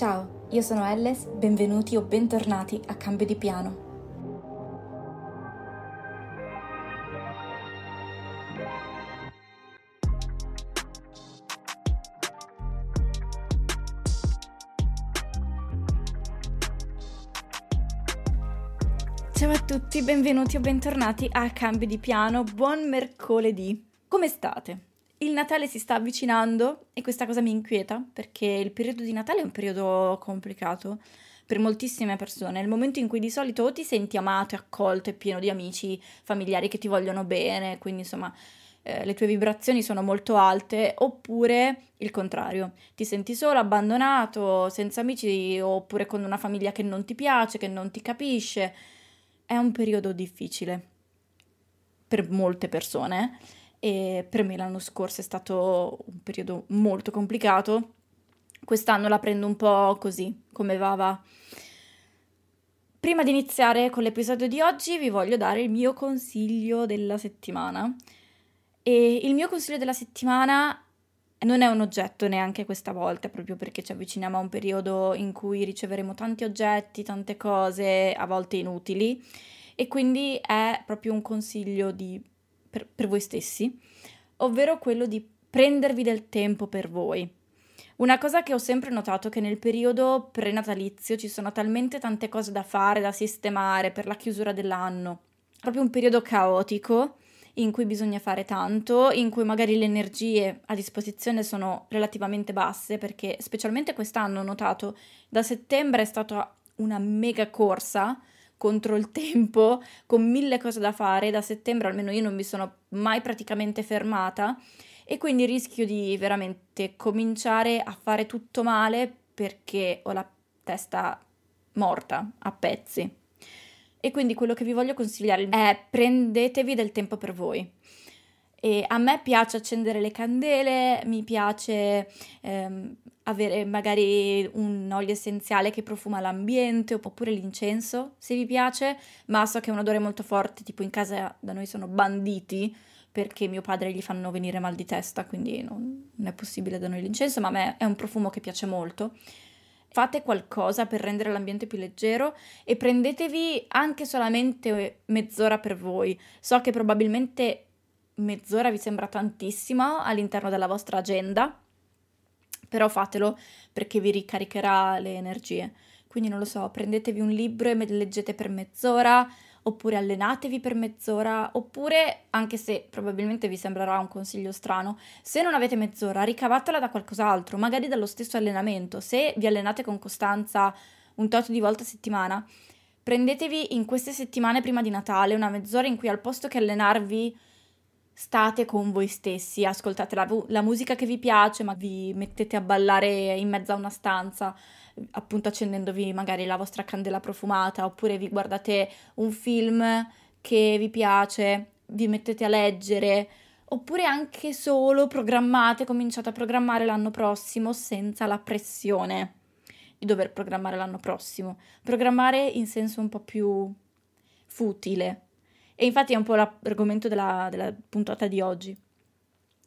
Ciao, io sono Elles, benvenuti o bentornati a Cambio di Piano. Ciao a tutti, benvenuti o bentornati a Cambio di Piano, buon mercoledì. Come state? Il Natale si sta avvicinando e questa cosa mi inquieta perché il periodo di Natale è un periodo complicato per moltissime persone. È il momento in cui di solito o ti senti amato e accolto e pieno di amici, familiari che ti vogliono bene, quindi insomma eh, le tue vibrazioni sono molto alte, oppure il contrario, ti senti solo, abbandonato, senza amici, oppure con una famiglia che non ti piace, che non ti capisce. È un periodo difficile per molte persone e per me l'anno scorso è stato un periodo molto complicato. Quest'anno la prendo un po' così, come va va. Prima di iniziare con l'episodio di oggi vi voglio dare il mio consiglio della settimana. E il mio consiglio della settimana non è un oggetto neanche questa volta, proprio perché ci avviciniamo a un periodo in cui riceveremo tanti oggetti, tante cose, a volte inutili, e quindi è proprio un consiglio di, per, per voi stessi, ovvero quello di prendervi del tempo per voi. Una cosa che ho sempre notato è che nel periodo prenatalizio ci sono talmente tante cose da fare, da sistemare per la chiusura dell'anno, proprio un periodo caotico in cui bisogna fare tanto, in cui magari le energie a disposizione sono relativamente basse, perché specialmente quest'anno ho notato da settembre è stata una mega corsa contro il tempo, con mille cose da fare, da settembre almeno io non mi sono mai praticamente fermata e quindi rischio di veramente cominciare a fare tutto male perché ho la testa morta a pezzi. E quindi quello che vi voglio consigliare è prendetevi del tempo per voi. E a me piace accendere le candele, mi piace ehm, avere magari un olio essenziale che profuma l'ambiente oppure l'incenso, se vi piace, ma so che è un odore molto forte, tipo in casa da noi sono banditi perché mio padre gli fanno venire mal di testa, quindi non, non è possibile da noi l'incenso, ma a me è un profumo che piace molto fate qualcosa per rendere l'ambiente più leggero e prendetevi anche solamente mezz'ora per voi. So che probabilmente mezz'ora vi sembra tantissimo all'interno della vostra agenda, però fatelo perché vi ricaricherà le energie. Quindi non lo so, prendetevi un libro e leggete per mezz'ora, oppure allenatevi per mezz'ora, oppure, anche se probabilmente vi sembrerà un consiglio strano, se non avete mezz'ora, ricavatela da qualcos'altro, magari dallo stesso allenamento. Se vi allenate con costanza un tot di volte a settimana, prendetevi in queste settimane prima di Natale una mezz'ora in cui al posto che allenarvi state con voi stessi, ascoltate la, la musica che vi piace, ma vi mettete a ballare in mezzo a una stanza appunto accendendovi magari la vostra candela profumata oppure vi guardate un film che vi piace, vi mettete a leggere oppure anche solo programmate, cominciate a programmare l'anno prossimo senza la pressione di dover programmare l'anno prossimo. Programmare in senso un po' più futile. E infatti è un po' l'argomento della, della puntata di oggi.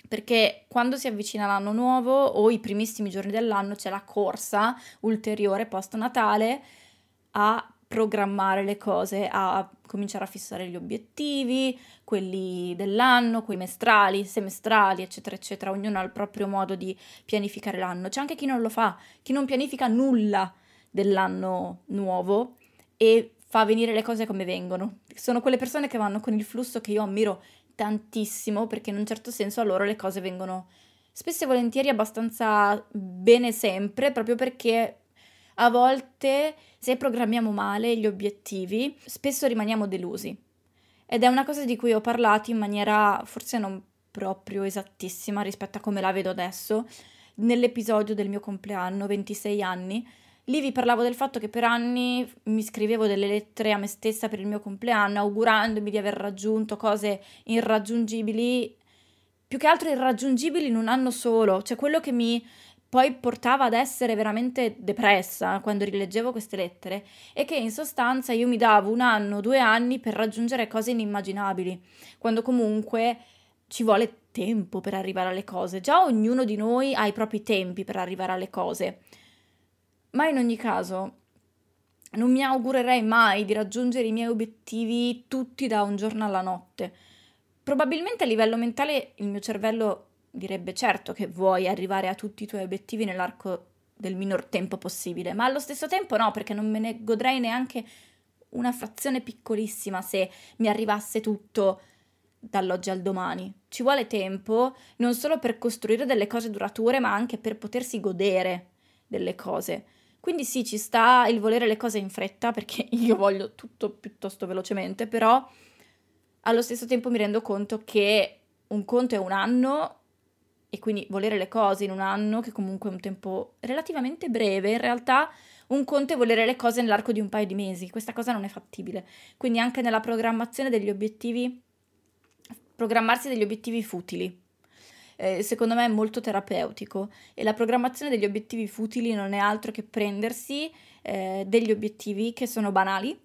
Perché quando si avvicina l'anno nuovo o i primissimi giorni dell'anno c'è la corsa ulteriore post Natale a programmare le cose, a cominciare a fissare gli obiettivi, quelli dell'anno, quei mestrali, semestrali, eccetera, eccetera. Ognuno ha il proprio modo di pianificare l'anno. C'è anche chi non lo fa, chi non pianifica nulla dell'anno nuovo e fa venire le cose come vengono. Sono quelle persone che vanno con il flusso che io ammiro tantissimo perché in un certo senso a loro le cose vengono spesso e volentieri abbastanza bene sempre, proprio perché a volte, se programmiamo male gli obiettivi, spesso rimaniamo delusi. Ed è una cosa di cui ho parlato in maniera forse non proprio esattissima rispetto a come la vedo adesso, nell'episodio del mio compleanno, 26 anni. Lì vi parlavo del fatto che per anni mi scrivevo delle lettere a me stessa per il mio compleanno, augurandomi di aver raggiunto cose irraggiungibili, più che altro irraggiungibili in un anno solo, cioè quello che mi poi portava ad essere veramente depressa quando rileggevo queste lettere e che in sostanza io mi davo un anno, due anni per raggiungere cose inimmaginabili, quando comunque ci vuole tempo per arrivare alle cose. Già ognuno di noi ha i propri tempi per arrivare alle cose. Ma in ogni caso, non mi augurerei mai di raggiungere i miei obiettivi tutti da un giorno alla notte. Probabilmente a livello mentale il mio cervello direbbe certo che vuoi arrivare a tutti i tuoi obiettivi nell'arco del minor tempo possibile, ma allo stesso tempo no, perché non me ne godrei neanche una frazione piccolissima se mi arrivasse tutto dall'oggi al domani. Ci vuole tempo non solo per costruire delle cose durature, ma anche per potersi godere delle cose. Quindi sì, ci sta il volere le cose in fretta, perché io voglio tutto piuttosto velocemente, però allo stesso tempo mi rendo conto che un conto è un anno e quindi volere le cose in un anno, che comunque è un tempo relativamente breve, in realtà un conto è volere le cose nell'arco di un paio di mesi, questa cosa non è fattibile. Quindi anche nella programmazione degli obiettivi, programmarsi degli obiettivi futili. Eh, secondo me è molto terapeutico e la programmazione degli obiettivi futili non è altro che prendersi eh, degli obiettivi che sono banali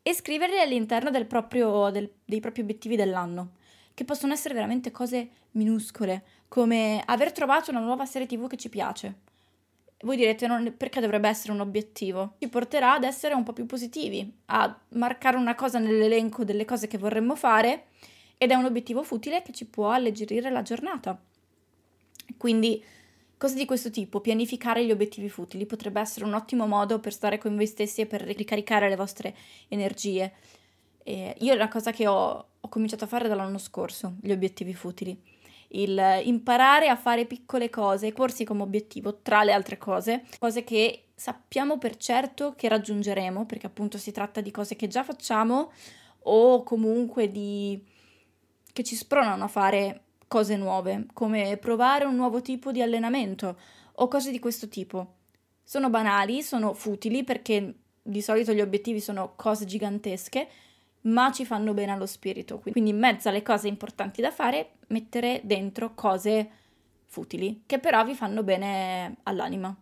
e scriverli all'interno del proprio, del, dei propri obiettivi dell'anno che possono essere veramente cose minuscole, come aver trovato una nuova serie TV che ci piace. Voi direte non, perché dovrebbe essere un obiettivo? Ci porterà ad essere un po' più positivi, a marcare una cosa nell'elenco delle cose che vorremmo fare ed è un obiettivo futile che ci può alleggerire la giornata. Quindi cose di questo tipo, pianificare gli obiettivi futili potrebbe essere un ottimo modo per stare con voi stessi e per ricaricare le vostre energie. E io è una cosa che ho, ho cominciato a fare dall'anno scorso, gli obiettivi futili. Il imparare a fare piccole cose, porsi come obiettivo, tra le altre cose, cose che sappiamo per certo che raggiungeremo, perché appunto si tratta di cose che già facciamo o comunque di che ci spronano a fare cose nuove, come provare un nuovo tipo di allenamento o cose di questo tipo. Sono banali, sono futili perché di solito gli obiettivi sono cose gigantesche, ma ci fanno bene allo spirito. Quindi in mezzo alle cose importanti da fare, mettere dentro cose futili, che però vi fanno bene all'anima.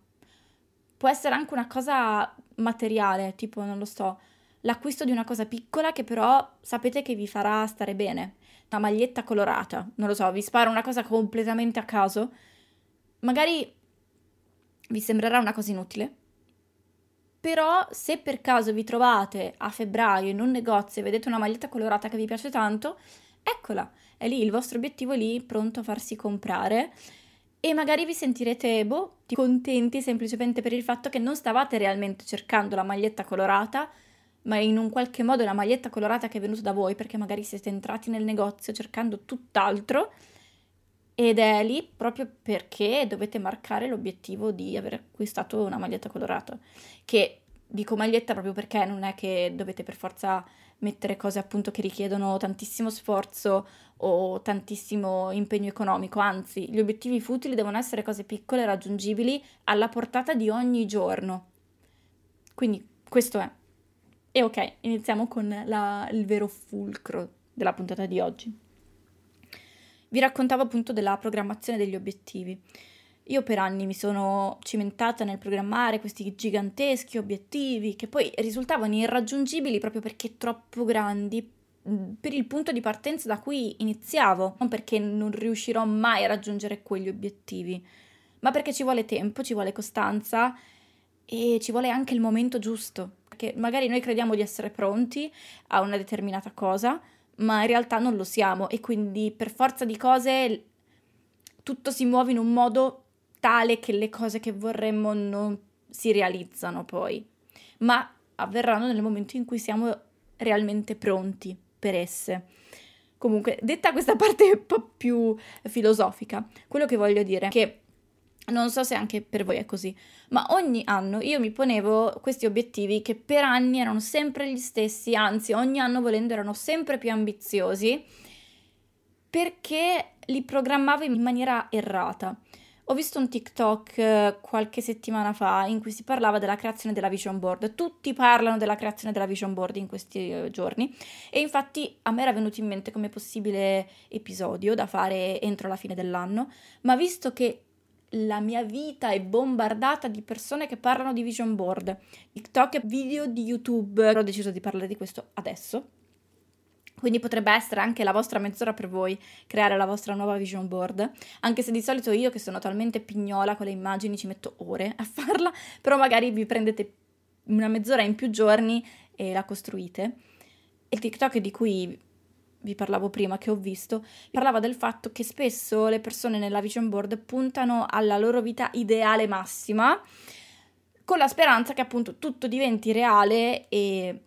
Può essere anche una cosa materiale, tipo, non lo so, l'acquisto di una cosa piccola che però sapete che vi farà stare bene. Una maglietta colorata, non lo so, vi sparo una cosa completamente a caso. Magari vi sembrerà una cosa inutile, però se per caso vi trovate a febbraio in un negozio e vedete una maglietta colorata che vi piace tanto, eccola, è lì, il vostro obiettivo è lì, pronto a farsi comprare. E magari vi sentirete, boh, contenti semplicemente per il fatto che non stavate realmente cercando la maglietta colorata, ma in un qualche modo la maglietta colorata che è venuta da voi, perché magari siete entrati nel negozio cercando tutt'altro ed è lì proprio perché dovete marcare l'obiettivo di aver acquistato una maglietta colorata. Che dico maglietta proprio perché non è che dovete per forza mettere cose appunto che richiedono tantissimo sforzo o tantissimo impegno economico, anzi gli obiettivi futili devono essere cose piccole, raggiungibili, alla portata di ogni giorno. Quindi questo è. E ok, iniziamo con la, il vero fulcro della puntata di oggi. vi raccontavo appunto della programmazione degli obiettivi. Io per anni mi sono cimentata nel programmare questi giganteschi obiettivi che poi risultavano irraggiungibili proprio perché troppo grandi mm, per il punto di partenza da cui iniziavo, non perché non riuscirò mai a raggiungere quegli obiettivi, ma perché ci vuole tempo, ci vuole costanza e ci vuole anche il momento giusto, perché magari noi crediamo di essere pronti a una determinata cosa, ma in realtà non lo siamo e quindi per forza di cose tutto si muove in un modo tale che le cose che vorremmo non si realizzano poi, ma avverranno nel momento in cui siamo realmente pronti per esse. Comunque, detta questa parte un po' più filosofica, quello che voglio dire è che non so se anche per voi è così, ma ogni anno io mi ponevo questi obiettivi che per anni erano sempre gli stessi, anzi ogni anno volendo erano sempre più ambiziosi, perché li programmavo in maniera errata. Ho visto un TikTok eh, qualche settimana fa in cui si parlava della creazione della vision board. Tutti parlano della creazione della vision board in questi eh, giorni e infatti a me era venuto in mente come possibile episodio da fare entro la fine dell'anno, ma visto che la mia vita è bombardata di persone che parlano di vision board, TikTok e video di YouTube, ho deciso di parlare di questo adesso. Quindi potrebbe essere anche la vostra mezz'ora per voi creare la vostra nuova vision board, anche se di solito io che sono talmente pignola con le immagini ci metto ore a farla, però magari vi prendete una mezz'ora in più giorni e la costruite. Il TikTok di cui vi parlavo prima, che ho visto, parlava del fatto che spesso le persone nella vision board puntano alla loro vita ideale massima con la speranza che appunto tutto diventi reale e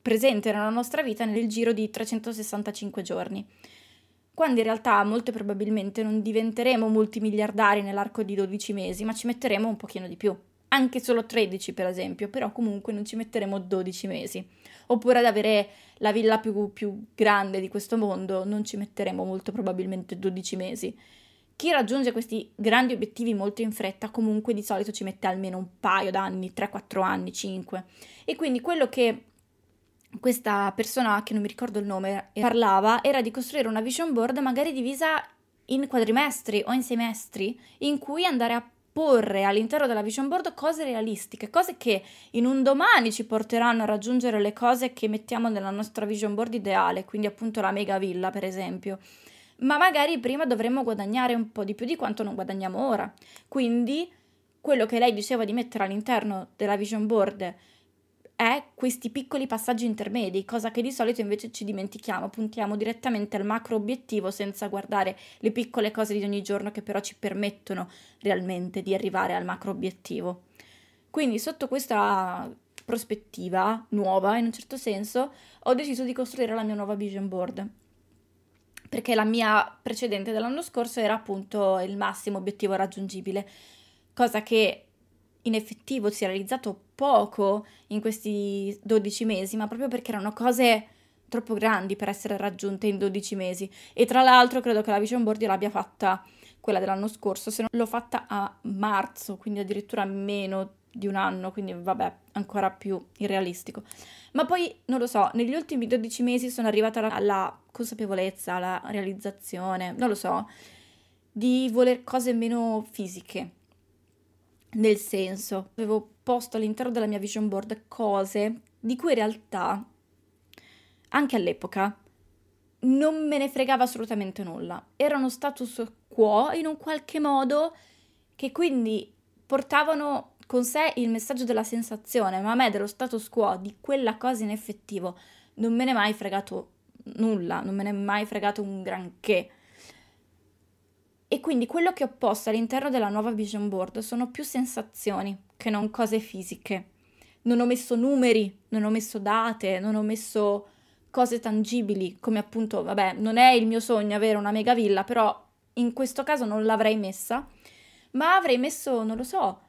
presente nella nostra vita nel giro di 365 giorni, quando in realtà molto probabilmente non diventeremo multimiliardari nell'arco di 12 mesi, ma ci metteremo un pochino di più, anche solo 13 per esempio, però comunque non ci metteremo 12 mesi. Oppure ad avere la villa più, più grande di questo mondo non ci metteremo molto probabilmente 12 mesi. Chi raggiunge questi grandi obiettivi molto in fretta comunque di solito ci mette almeno un paio d'anni, 3-4 anni, 5. E quindi quello che questa persona, che non mi ricordo il nome, parlava, era di costruire una vision board magari divisa in quadrimestri o in semestri, in cui andare a porre all'interno della vision board cose realistiche, cose che in un domani ci porteranno a raggiungere le cose che mettiamo nella nostra vision board ideale, quindi appunto la mega villa per esempio. Ma magari prima dovremmo guadagnare un po' di più di quanto non guadagniamo ora. Quindi quello che lei diceva di mettere all'interno della vision board è questi piccoli passaggi intermedi, cosa che di solito invece ci dimentichiamo, puntiamo direttamente al macro obiettivo senza guardare le piccole cose di ogni giorno che però ci permettono realmente di arrivare al macro obiettivo. Quindi sotto questa prospettiva nuova, in un certo senso, ho deciso di costruire la mia nuova vision board. Perché la mia precedente dell'anno scorso era appunto il massimo obiettivo raggiungibile, cosa che in effettivo si è realizzato poco in questi 12 mesi, ma proprio perché erano cose troppo grandi per essere raggiunte in 12 mesi. E tra l'altro credo che la vision board l'abbia fatta quella dell'anno scorso, se non l'ho fatta a marzo, quindi addirittura meno di un anno, quindi vabbè, ancora più irrealistico. Ma poi, non lo so, negli ultimi 12 mesi sono arrivata alla consapevolezza, alla realizzazione, non lo so, di voler cose meno fisiche, nel senso, avevo posto all'interno della mia vision board cose di cui in realtà, anche all'epoca, non me ne fregava assolutamente nulla. Erano status quo in un qualche modo che quindi portavano con sé il messaggio della sensazione, ma a me dello status quo, di quella cosa in effettivo, non me ne è mai fregato nulla, non me ne è mai fregato un granché. Quindi quello che ho posto all'interno della nuova vision board sono più sensazioni che non cose fisiche. Non ho messo numeri, non ho messo date, non ho messo cose tangibili, come appunto, vabbè, non è il mio sogno avere una mega villa, però in questo caso non l'avrei messa, ma avrei messo, non lo so,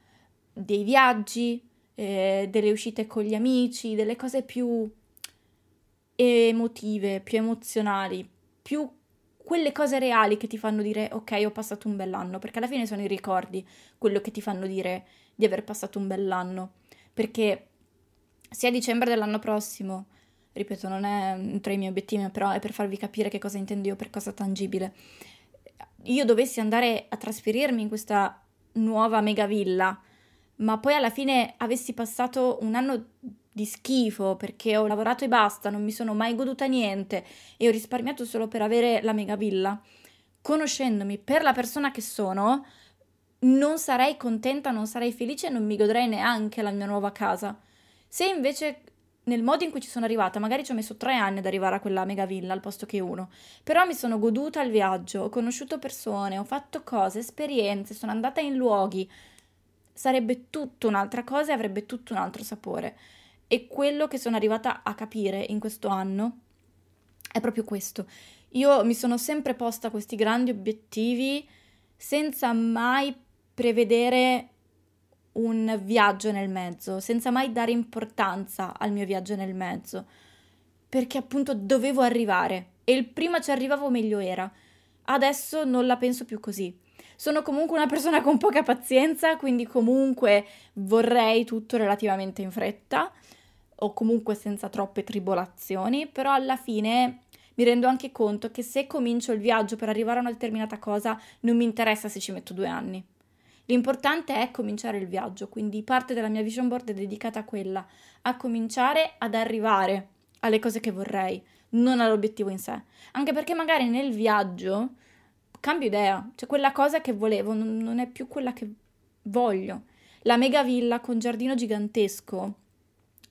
dei viaggi, eh, delle uscite con gli amici, delle cose più emotive, più emozionali, più quelle cose reali che ti fanno dire ok ho passato un bell'anno, perché alla fine sono i ricordi quello che ti fanno dire di aver passato un bell'anno, perché sia dicembre dell'anno prossimo, ripeto, non è tra i miei obiettivi, però è per farvi capire che cosa intendo io per cosa tangibile. Io dovessi andare a trasferirmi in questa nuova megavilla, ma poi alla fine avessi passato un anno di schifo perché ho lavorato e basta, non mi sono mai goduta niente e ho risparmiato solo per avere la megavilla, conoscendomi per la persona che sono, non sarei contenta, non sarei felice e non mi godrei neanche la mia nuova casa. Se invece nel modo in cui ci sono arrivata, magari ci ho messo tre anni ad arrivare a quella megavilla al posto che uno, però mi sono goduta il viaggio, ho conosciuto persone, ho fatto cose, esperienze, sono andata in luoghi, sarebbe tutto un'altra cosa e avrebbe tutto un altro sapore. E quello che sono arrivata a capire in questo anno è proprio questo. Io mi sono sempre posta questi grandi obiettivi senza mai prevedere un viaggio nel mezzo, senza mai dare importanza al mio viaggio nel mezzo, perché appunto dovevo arrivare e il prima ci arrivavo meglio era. Adesso non la penso più così. Sono comunque una persona con poca pazienza, quindi comunque vorrei tutto relativamente in fretta o comunque senza troppe tribolazioni, però alla fine mi rendo anche conto che se comincio il viaggio per arrivare a una determinata cosa non mi interessa se ci metto due anni. L'importante è cominciare il viaggio, quindi parte della mia vision board è dedicata a quella, a cominciare ad arrivare alle cose che vorrei, non all'obiettivo in sé. Anche perché magari nel viaggio cambio idea, cioè quella cosa che volevo non, è più quella che voglio. La mega villa con giardino gigantesco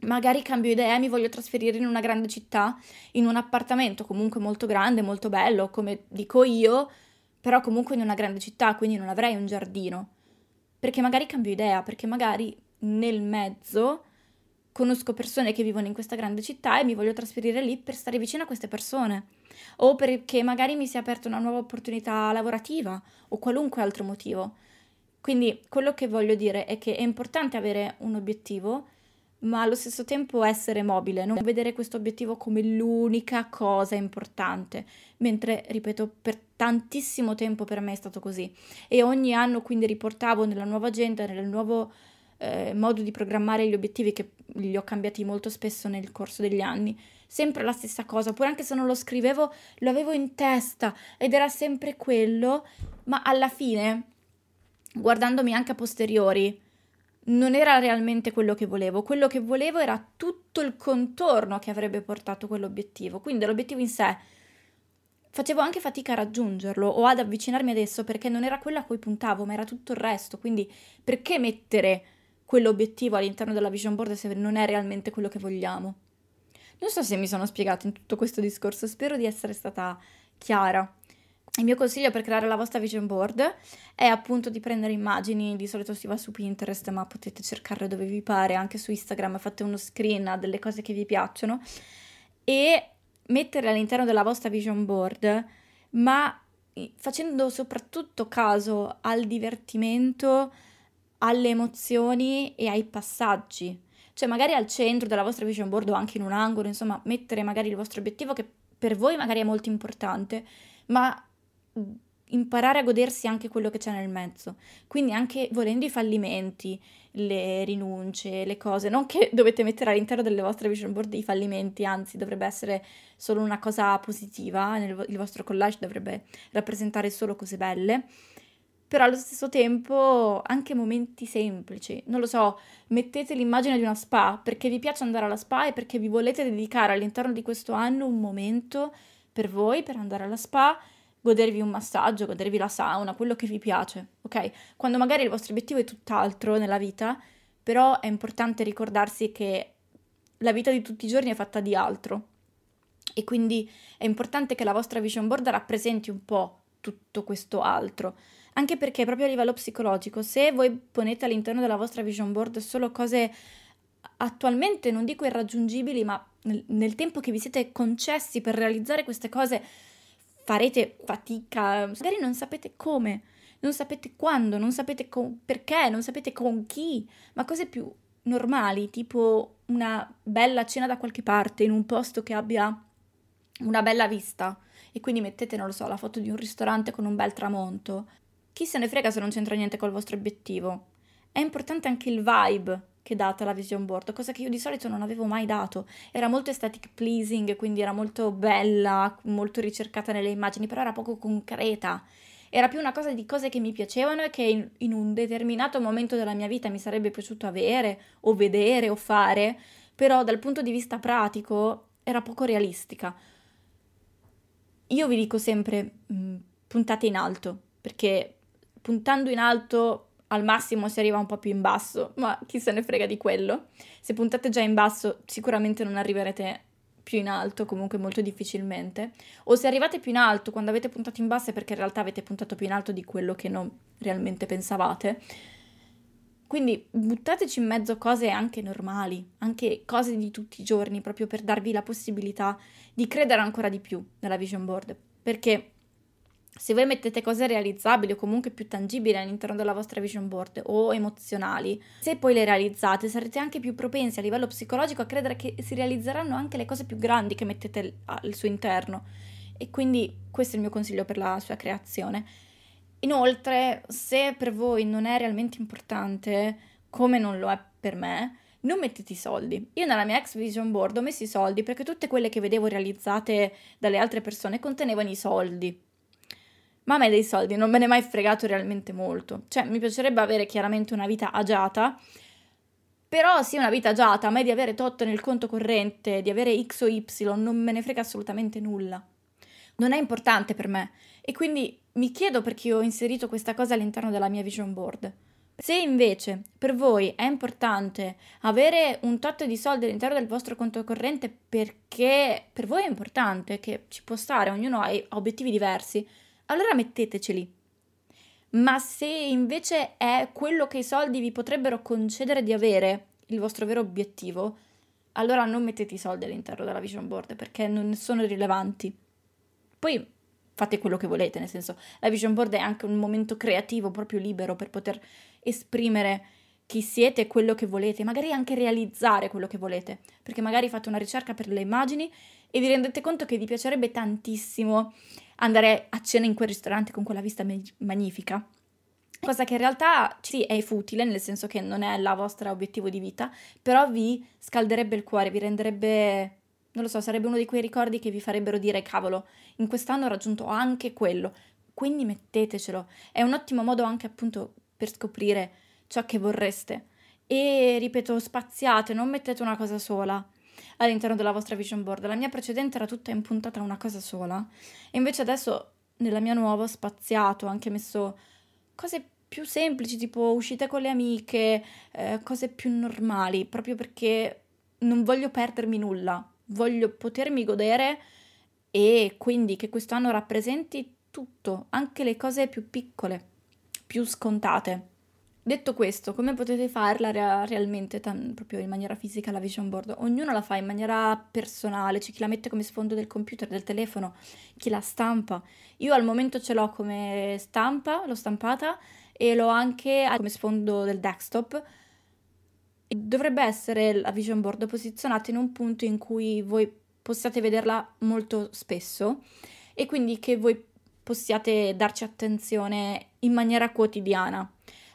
magari cambio idea e mi voglio trasferire in una grande città, in un appartamento comunque molto grande, molto bello, come dico io, però comunque in una grande città, quindi non avrei un giardino perché magari cambio idea, perché magari nel mezzo conosco persone che vivono in questa grande città e mi voglio trasferire lì per stare vicino a queste persone, o perché magari mi si è aperta una nuova opportunità lavorativa o qualunque altro motivo. Quindi quello che voglio dire è che è importante avere un obiettivo, ma allo stesso tempo essere mobile, non vedere questo obiettivo come l'unica cosa importante, mentre, ripeto, per tantissimo tempo per me è stato così. E ogni anno quindi riportavo nella nuova agenda, nel nuovo eh, modo di programmare gli obiettivi che li ho cambiati molto spesso nel corso degli anni, sempre la stessa cosa, oppure anche se non lo scrivevo lo avevo in testa ed era sempre quello, ma alla fine, guardandomi anche a posteriori, non era realmente quello che volevo. Quello che volevo era tutto il contorno che avrebbe portato quell'obiettivo. Quindi l'obiettivo in sé facevo anche fatica a raggiungerlo o ad avvicinarmi adesso perché non era quello a cui puntavo, ma era tutto il resto. Quindi perché mettere quell'obiettivo all'interno della vision board se non è realmente quello che vogliamo? Non so se mi sono spiegata in tutto questo discorso, spero di essere stata chiara. Il mio consiglio per creare la vostra vision board è appunto di prendere immagini, di solito si va su Pinterest, ma potete cercarle dove vi pare, anche su Instagram, fate uno screen delle cose che vi piacciono e metterle all'interno della vostra vision board, ma facendo soprattutto caso al divertimento, alle emozioni e ai passaggi. Cioè magari al centro della vostra vision board o anche in un angolo, insomma, mettere magari il vostro obiettivo che per voi magari è molto importante, ma imparare a godersi anche quello che c'è nel mezzo. Quindi anche volendo i fallimenti, le rinunce, le cose, non che dovete mettere all'interno delle vostre vision board i fallimenti, anzi dovrebbe essere solo una cosa positiva, il vostro collage dovrebbe rappresentare solo cose belle. Però allo stesso tempo anche momenti semplici. Non lo so, mettete l'immagine di una spa perché vi piace andare alla spa e perché vi volete dedicare all'interno di questo anno un momento per voi, per andare alla spa godervi un massaggio, godervi la sauna, quello che vi piace, ok? Quando magari il vostro obiettivo è tutt'altro nella vita, però è importante ricordarsi che la vita di tutti i giorni è fatta di altro e quindi è importante che la vostra vision board rappresenti un po' tutto questo altro, anche perché proprio a livello psicologico, se voi ponete all'interno della vostra vision board solo cose attualmente non dico irraggiungibili, ma nel, nel tempo che vi siete concessi per realizzare queste cose, farete fatica, magari non sapete come, non sapete quando, non sapete con, perché, non sapete con chi, ma cose più normali, tipo una bella cena da qualche parte in un posto che abbia una bella vista e quindi mettete, non lo so, la foto di un ristorante con un bel tramonto. Chi se ne frega se non c'entra niente col vostro obiettivo? È importante anche il vibe che data la vision board, cosa che io di solito non avevo mai dato. Era molto aesthetic pleasing, quindi era molto bella, molto ricercata nelle immagini, però era poco concreta. Era più una cosa di cose che mi piacevano e che in, in un determinato momento della mia vita mi sarebbe piaciuto avere o vedere o fare, però dal punto di vista pratico era poco realistica. Io vi dico sempre mh, mm, puntate in alto, perché puntando in alto al massimo si arriva un po' più in basso, ma chi se ne frega di quello. Se puntate già in basso sicuramente non arriverete più in alto, comunque molto difficilmente. O se arrivate più in alto quando avete puntato in basso è perché in realtà avete puntato più in alto di quello che non realmente pensavate. Quindi buttateci in mezzo cose anche normali, anche cose di tutti i giorni, proprio per darvi la possibilità di credere ancora di più nella vision board. Perché se voi mettete cose realizzabili o comunque più tangibili all'interno della vostra vision board o emozionali, se poi le realizzate sarete anche più propensi a livello psicologico a credere che si realizzeranno anche le cose più grandi che mettete al suo interno. E quindi questo è il mio consiglio per la sua creazione. Inoltre, se per voi non è realmente importante, come non lo è per me, non mettete i soldi. Io nella mia ex vision board ho messo i soldi perché tutte quelle che vedevo realizzate dalle altre persone contenevano i soldi ma a me dei soldi non me ne è mai fregato realmente molto. Cioè, mi piacerebbe avere chiaramente una vita agiata, però sì, una vita agiata, a me di avere tot nel conto corrente, di avere X o Y, non me ne frega assolutamente nulla. Non è importante per me. E quindi mi chiedo perché ho inserito questa cosa all'interno della mia vision board. Se invece per voi è importante avere un tot di soldi all'interno del vostro conto corrente perché per voi è importante, che ci può stare, ognuno ha obiettivi diversi, allora metteteceli. Ma se invece è quello che i soldi vi potrebbero concedere di avere, il vostro vero obiettivo, allora non mettete i soldi all'interno della vision board perché non sono rilevanti. Poi fate quello che volete, nel senso, la vision board è anche un momento creativo, proprio libero per poter esprimere chi siete quello che volete, magari anche realizzare quello che volete, perché magari fate una ricerca per le immagini e vi rendete conto che vi piacerebbe tantissimo andare a cena in quel ristorante con quella vista me- magnifica. Cosa che in realtà sì è futile, nel senso che non è il vostro obiettivo di vita, però vi scalderebbe il cuore, vi renderebbe, non lo so, sarebbe uno di quei ricordi che vi farebbero dire cavolo, in quest'anno ho raggiunto anche quello, quindi mettetecelo. È un ottimo modo anche appunto per scoprire ciò che vorreste. E ripeto, spaziate, non mettete una cosa sola all'interno della vostra vision board. La mia precedente era tutta impuntata a una cosa sola e invece adesso nella mia nuova ho spaziato, ho anche messo cose più semplici, tipo uscite con le amiche, eh, cose più normali, proprio perché non voglio perdermi nulla, voglio potermi godere e quindi che quest'anno rappresenti tutto, anche le cose più piccole, più scontate. Detto questo, come potete farla re- realmente, tan- proprio in maniera fisica, la vision board? Ognuno la fa in maniera personale, c'è chi la mette come sfondo del computer, del telefono, chi la stampa. Io al momento ce l'ho come stampa, l'ho stampata e l'ho anche come sfondo del desktop. Dovrebbe essere la vision board posizionata in un punto in cui voi possiate vederla molto spesso e quindi che voi possiate darci attenzione in maniera quotidiana.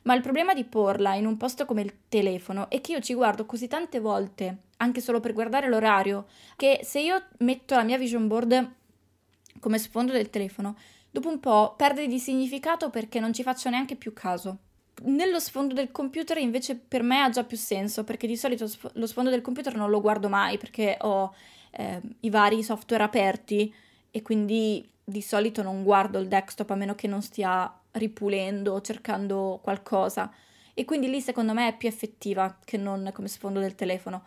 Ma il problema di porla in un posto come il telefono è che io ci guardo così tante volte, anche solo per guardare l'orario, che se io metto la mia vision board come sfondo del telefono, dopo un po' perde di significato perché non ci faccio neanche più caso. Nello sfondo del computer invece per me ha già più senso perché di solito lo sfondo del computer non lo guardo mai perché ho eh, i vari software aperti e quindi di solito non guardo il desktop a meno che non stia ripulendo cercando qualcosa. E quindi lì secondo me è più effettiva che non come sfondo del telefono.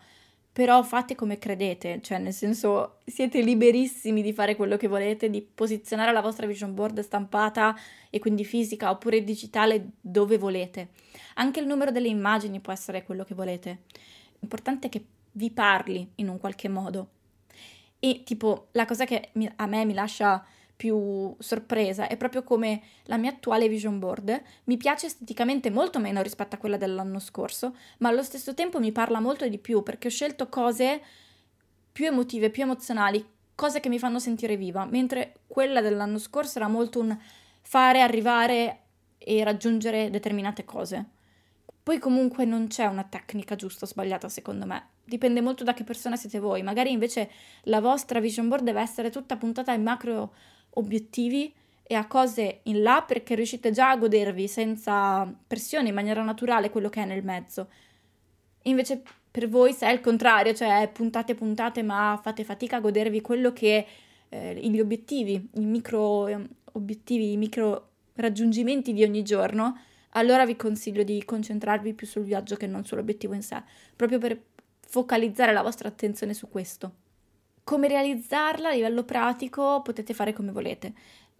Però fate come credete, cioè nel senso siete liberissimi di fare quello che volete, di posizionare la vostra vision board stampata e quindi fisica oppure digitale dove volete. Anche il numero delle immagini può essere quello che volete. L'importante è che vi parli in un qualche modo. E tipo la cosa che a me mi lascia più sorpresa è proprio come la mia attuale vision board. Mi piace esteticamente molto meno rispetto a quella dell'anno scorso, ma allo stesso tempo mi parla molto di più perché ho scelto cose più emotive, più emozionali, cose che mi fanno sentire viva, mentre quella dell'anno scorso era molto un fare, arrivare e raggiungere determinate cose. Poi comunque non c'è una tecnica giusta o sbagliata secondo me, dipende molto da che persona siete voi, magari invece la vostra vision board deve essere tutta puntata ai macro obiettivi e a cose in là perché riuscite già a godervi senza pressione in maniera naturale quello che è nel mezzo. Invece per voi se è il contrario, cioè puntate puntate ma fate fatica a godervi quello che eh, gli obiettivi, i micro eh, obiettivi, i micro raggiungimenti di ogni giorno, allora vi consiglio di concentrarvi più sul viaggio che non sull'obiettivo in sé, proprio per focalizzare la vostra attenzione su questo. Come realizzarla a livello pratico potete fare come volete.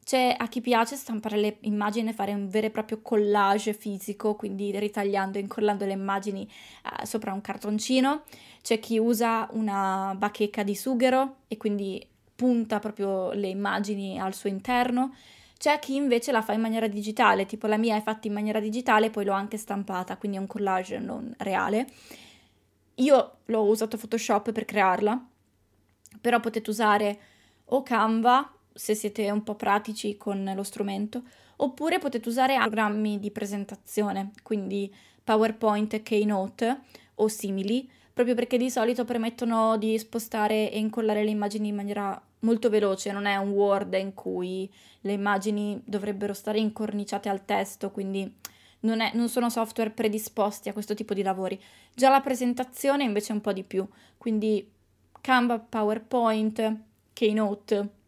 C'è a chi piace stampare le immagini e fare un vero e proprio collage fisico, quindi ritagliando e incollando le immagini uh, sopra un cartoncino. C'è chi usa una bacheca di sughero e quindi punta proprio le immagini al suo interno. C'è chi invece la fa in maniera digitale, tipo la mia è fatta in maniera digitale e poi l'ho anche stampata, quindi è un collage non reale. Io l'ho usato Photoshop per crearla, però potete usare o Canva se siete un po' pratici con lo strumento, oppure potete usare programmi di presentazione, quindi PowerPoint Keynote o simili, proprio perché di solito permettono di spostare e incollare le immagini in maniera molto veloce, non è un Word in cui le immagini dovrebbero stare incorniciate al testo, quindi non, è, non, sono software predisposti a questo tipo di lavori. Già la presentazione invece è un po' di più, quindi Canva, PowerPoint, Keynote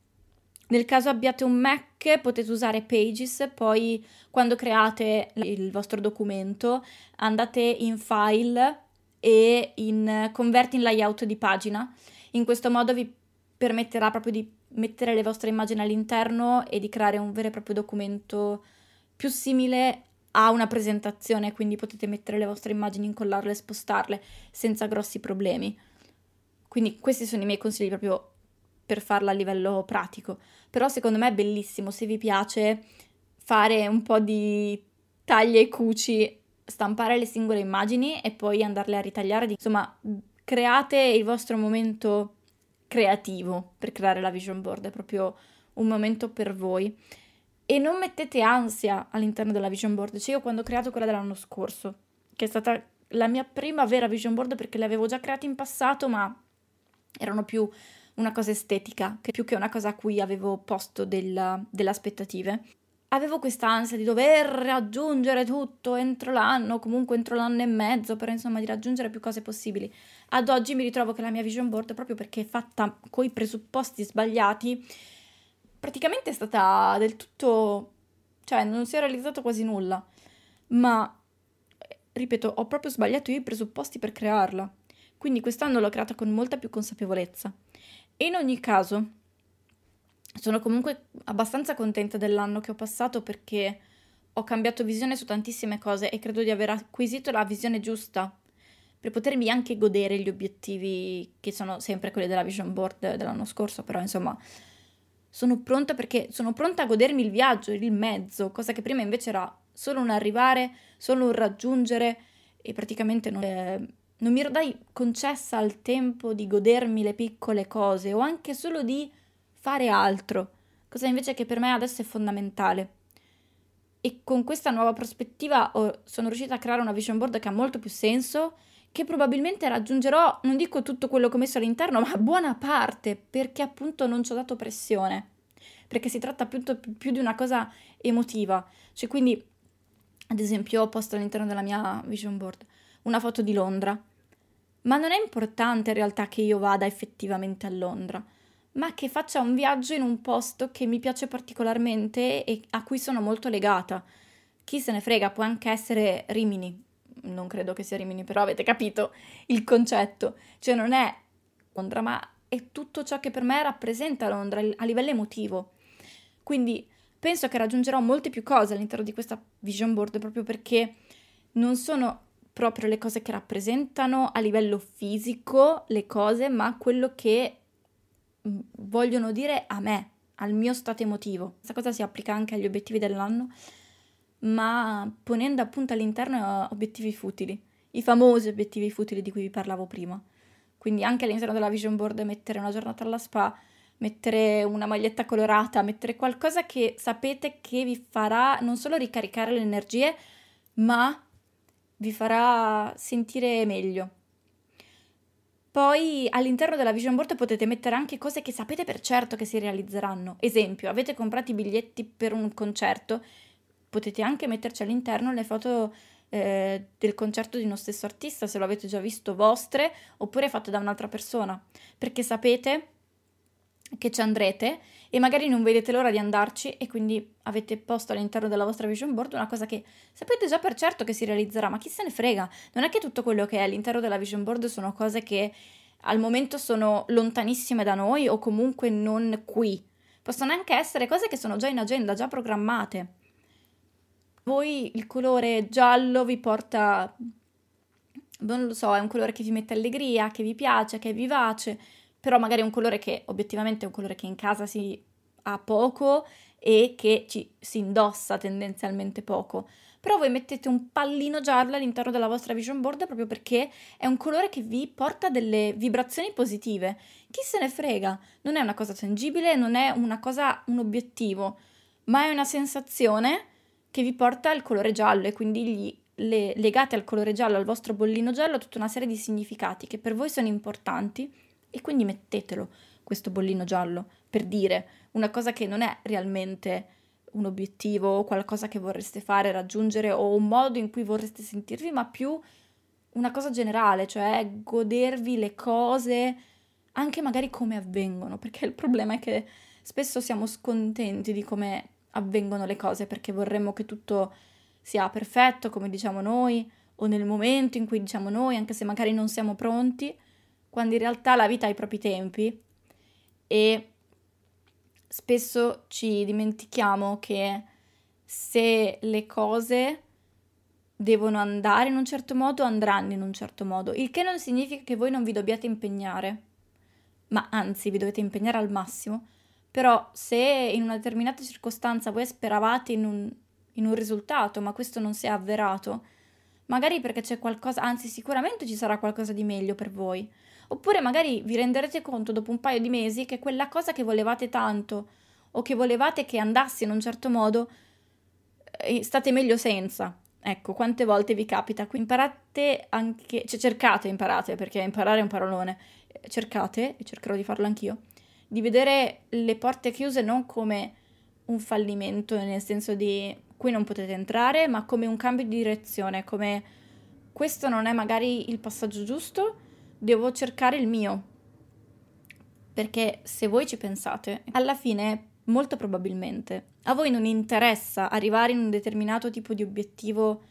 nel caso abbiate un Mac potete usare Pages, poi quando create il vostro documento andate in File e in Convert in layout di pagina. In questo modo vi permetterà proprio di mettere le vostre immagini all'interno e di creare un vero e proprio documento più simile a una presentazione, quindi potete mettere le vostre immagini, incollarle e spostarle senza grossi problemi. Quindi questi sono i miei consigli proprio per farla a livello pratico. Però secondo me è bellissimo se vi piace fare un po' di taglie e cuci, stampare le singole immagini e poi andarle a ritagliare. Insomma, create il vostro momento creativo per creare la vision board, è proprio un momento per voi. E non mettete ansia all'interno della vision board. Cioè io quando ho creato quella dell'anno scorso, che è stata la mia prima vera vision board perché le avevo già create in passato, ma erano più una cosa estetica, che più che una cosa a cui avevo posto della, delle aspettative. Avevo questa ansia di dover raggiungere tutto entro l'anno, comunque entro l'anno e mezzo, per insomma di raggiungere più cose possibili. Ad oggi mi ritrovo che la mia vision board, proprio perché è fatta coi presupposti sbagliati, praticamente è stata del tutto... cioè non si è realizzato quasi nulla. Ma, ripeto, ho proprio sbagliato io i presupposti per crearla. Quindi quest'anno l'ho creata con molta più consapevolezza. In ogni caso, sono comunque abbastanza contenta dell'anno che ho passato perché ho cambiato visione su tantissime cose e credo di aver acquisito la visione giusta per potermi anche godere gli obiettivi che sono sempre quelli della vision board dell'anno scorso, però insomma sono pronta perché sono pronta a godermi il viaggio, il mezzo, cosa che prima invece era solo un arrivare, solo un raggiungere e praticamente non, eh, non mi ero dai concessa al tempo di godermi le piccole cose o anche solo di fare altro, cosa invece che per me adesso è fondamentale. E con questa nuova prospettiva ho, sono riuscita a creare una vision board che ha molto più senso, che probabilmente raggiungerò, non dico tutto quello che ho messo all'interno, ma buona parte, perché appunto non ci ho dato pressione, perché si tratta appunto più di una cosa emotiva. Cioè quindi, ad esempio, ho posto all'interno della mia vision board una foto di Londra ma non è importante in realtà che io vada effettivamente a Londra, ma che faccia un viaggio in un posto che mi piace particolarmente e a cui sono molto legata. Chi se ne frega, può anche essere Rimini. Non credo che sia Rimini, però avete capito il concetto. Cioè non è Londra, ma è tutto ciò che per me rappresenta Londra a livello emotivo. Quindi penso che raggiungerò molte più cose all'interno di questa vision board proprio perché non sono proprio le cose che rappresentano a livello fisico le cose, ma quello che mm, vogliono dire a me, al mio stato emotivo. Questa cosa si applica anche agli obiettivi dell'anno, ma ponendo appunto all'interno obiettivi futili, i famosi obiettivi futili di cui vi parlavo prima. Quindi anche all'interno della vision board mettere una giornata alla spa, mettere una maglietta colorata, mettere qualcosa che sapete che vi farà non solo ricaricare le energie, ma vi farà sentire meglio. Poi all'interno della vision board potete mettere anche cose che sapete per certo che si realizzeranno. Esempio, avete comprato i biglietti per un concerto, potete anche metterci all'interno le foto eh, del concerto di uno stesso artista, se lo avete già visto vostre, oppure fatte da un'altra persona, perché sapete che ci andrete e magari non vedete l'ora di andarci e quindi avete posto all'interno della vostra vision board una cosa che sapete già per certo che si realizzerà, ma chi se ne frega? Non è che tutto quello che è all'interno della vision board sono cose che al momento sono lontanissime da noi o comunque non qui. Possono anche essere cose che sono già in agenda, già programmate. Voi il colore giallo vi porta non lo so, è un colore che vi mette allegria, che vi piace, che è vivace però magari è un colore che obiettivamente è un colore che in casa si ha poco e che ci si indossa tendenzialmente poco. Però voi mettete un pallino giallo all'interno della vostra vision board proprio perché è un colore che vi porta delle vibrazioni positive. Chi se ne frega? Non è una cosa tangibile, non è una cosa, un obiettivo, ma è una sensazione che vi porta al colore giallo e quindi gli le, legate al colore giallo, al vostro bollino giallo, tutta una serie di significati che per voi sono importanti e quindi mettetelo questo bollino giallo per dire una cosa che non è realmente un obiettivo o qualcosa che vorreste fare, raggiungere o un modo in cui vorreste sentirvi, ma più una cosa generale, cioè godervi le cose anche magari come avvengono, perché il problema è che spesso siamo scontenti di come avvengono le cose perché vorremmo che tutto sia perfetto come diciamo noi o nel momento in cui diciamo noi, anche se magari non siamo pronti quando in realtà la vita ha i propri tempi e spesso ci dimentichiamo che se le cose devono andare in un certo modo, andranno in un certo modo, il che non significa che voi non vi dobbiate impegnare, ma anzi vi dovete impegnare al massimo, però se in una determinata circostanza voi speravate in un, in un risultato, ma questo non si è avverato, magari perché c'è qualcosa, anzi sicuramente ci sarà qualcosa di meglio per voi, Oppure magari vi renderete conto dopo un paio di mesi che quella cosa che volevate tanto o che volevate che andasse in un certo modo, eh, state meglio senza. Ecco, quante volte vi capita? Imparate anche, cioè cercate, imparate, perché imparare è un parolone, cercate, e cercherò di farlo anch'io, di vedere le porte chiuse non come un fallimento, nel senso di qui non potete entrare, ma come un cambio di direzione, come questo non è magari il passaggio giusto, devo cercare il mio. Perché se voi ci pensate, alla fine, molto probabilmente, a voi non interessa arrivare in un determinato tipo di obiettivo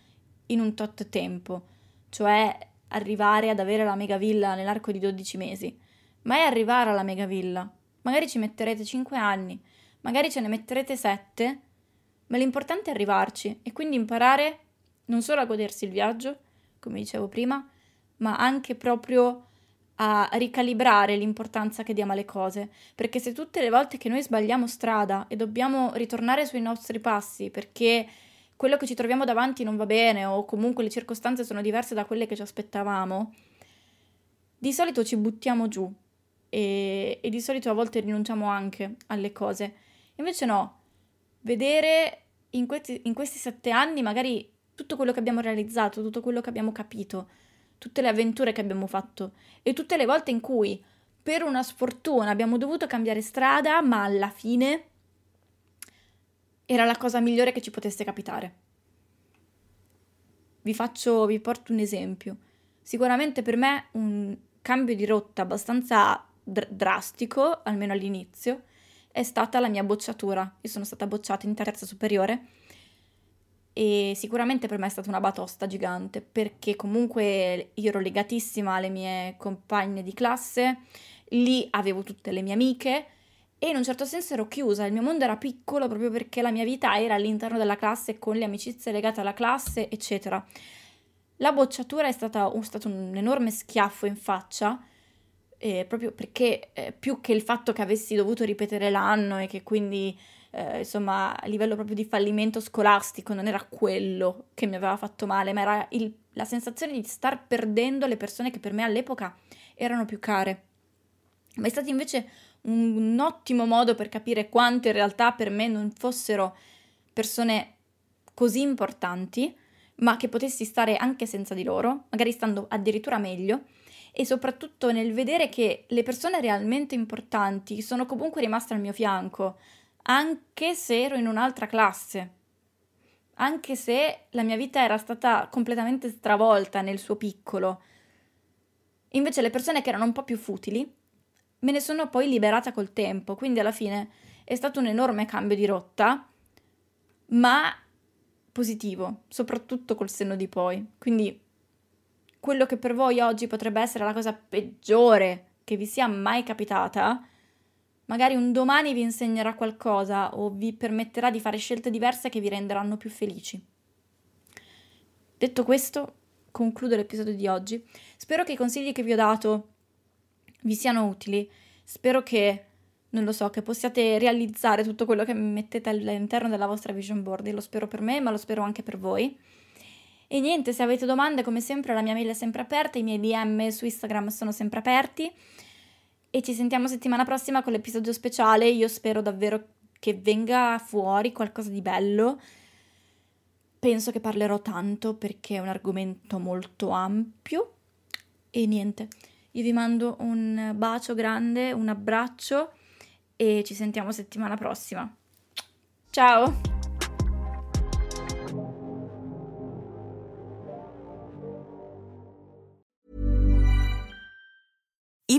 in un tot tempo, cioè arrivare ad avere la megavilla nell'arco di 12 mesi, ma è arrivare alla megavilla. Magari ci metterete 5 anni, magari ce ne metterete 7, ma l'importante è arrivarci e quindi imparare non solo a godersi il viaggio, come dicevo prima, ma anche proprio a ricalibrare l'importanza che diamo alle cose, perché se tutte le volte che noi sbagliamo strada e dobbiamo ritornare sui nostri passi perché quello che ci troviamo davanti non va bene o comunque le circostanze sono diverse da quelle che ci aspettavamo, di solito ci buttiamo giù e, e di solito a volte rinunciamo anche alle cose. Invece no, vedere in questi, in questi sette anni magari tutto quello che abbiamo realizzato, tutto quello che abbiamo capito, tutte le avventure che abbiamo fatto e tutte le volte in cui per una sfortuna abbiamo dovuto cambiare strada, ma alla fine era la cosa migliore che ci potesse capitare. Vi faccio, vi porto un esempio. Sicuramente per me un cambio di rotta abbastanza dr- drastico, almeno all'inizio, è stata la mia bocciatura. Io sono stata bocciata in terza superiore e sicuramente per me è stata una batosta gigante perché comunque io ero legatissima alle mie compagne di classe, lì avevo tutte le mie amiche e in un certo senso ero chiusa, il mio mondo era piccolo proprio perché la mia vita era all'interno della classe con le amicizie legate alla classe, eccetera. La bocciatura è stata un, stato un enorme schiaffo in faccia, eh, proprio perché eh, più che il fatto che avessi dovuto ripetere l'anno e che quindi eh, insomma, a livello proprio di fallimento scolastico, non era quello che mi aveva fatto male, ma era il, la sensazione di star perdendo le persone che per me all'epoca erano più care. Ma è stato invece un, un ottimo modo per capire quanto in realtà per me non fossero persone così importanti, ma che potessi stare anche senza di loro, magari stando addirittura meglio, e soprattutto nel vedere che le persone realmente importanti sono comunque rimaste al mio fianco, anche se ero in un'altra classe, anche se la mia vita era stata completamente stravolta nel suo piccolo. Invece le persone che erano un po' più futili me ne sono poi liberata col tempo, quindi alla fine è stato un enorme cambio di rotta, ma positivo, soprattutto col senno di poi. Quindi quello che per voi oggi potrebbe essere la cosa peggiore che vi sia mai capitata, magari un domani vi insegnerà qualcosa o vi permetterà di fare scelte diverse che vi renderanno più felici. Detto questo, concludo l'episodio di oggi. Spero che i consigli che vi ho dato vi siano utili. Spero che, non lo so, che possiate realizzare tutto quello che mettete all'interno della vostra vision board. Lo spero per me, ma lo spero anche per voi. E niente, se avete domande, come sempre, la mia mail è sempre aperta, i miei DM su Instagram sono sempre aperti. E ci sentiamo settimana prossima con l'episodio speciale. Io spero davvero che venga fuori qualcosa di bello. Penso che parlerò tanto perché è un argomento molto ampio. E niente. Io vi mando un bacio grande, un abbraccio e ci sentiamo settimana prossima. Ciao!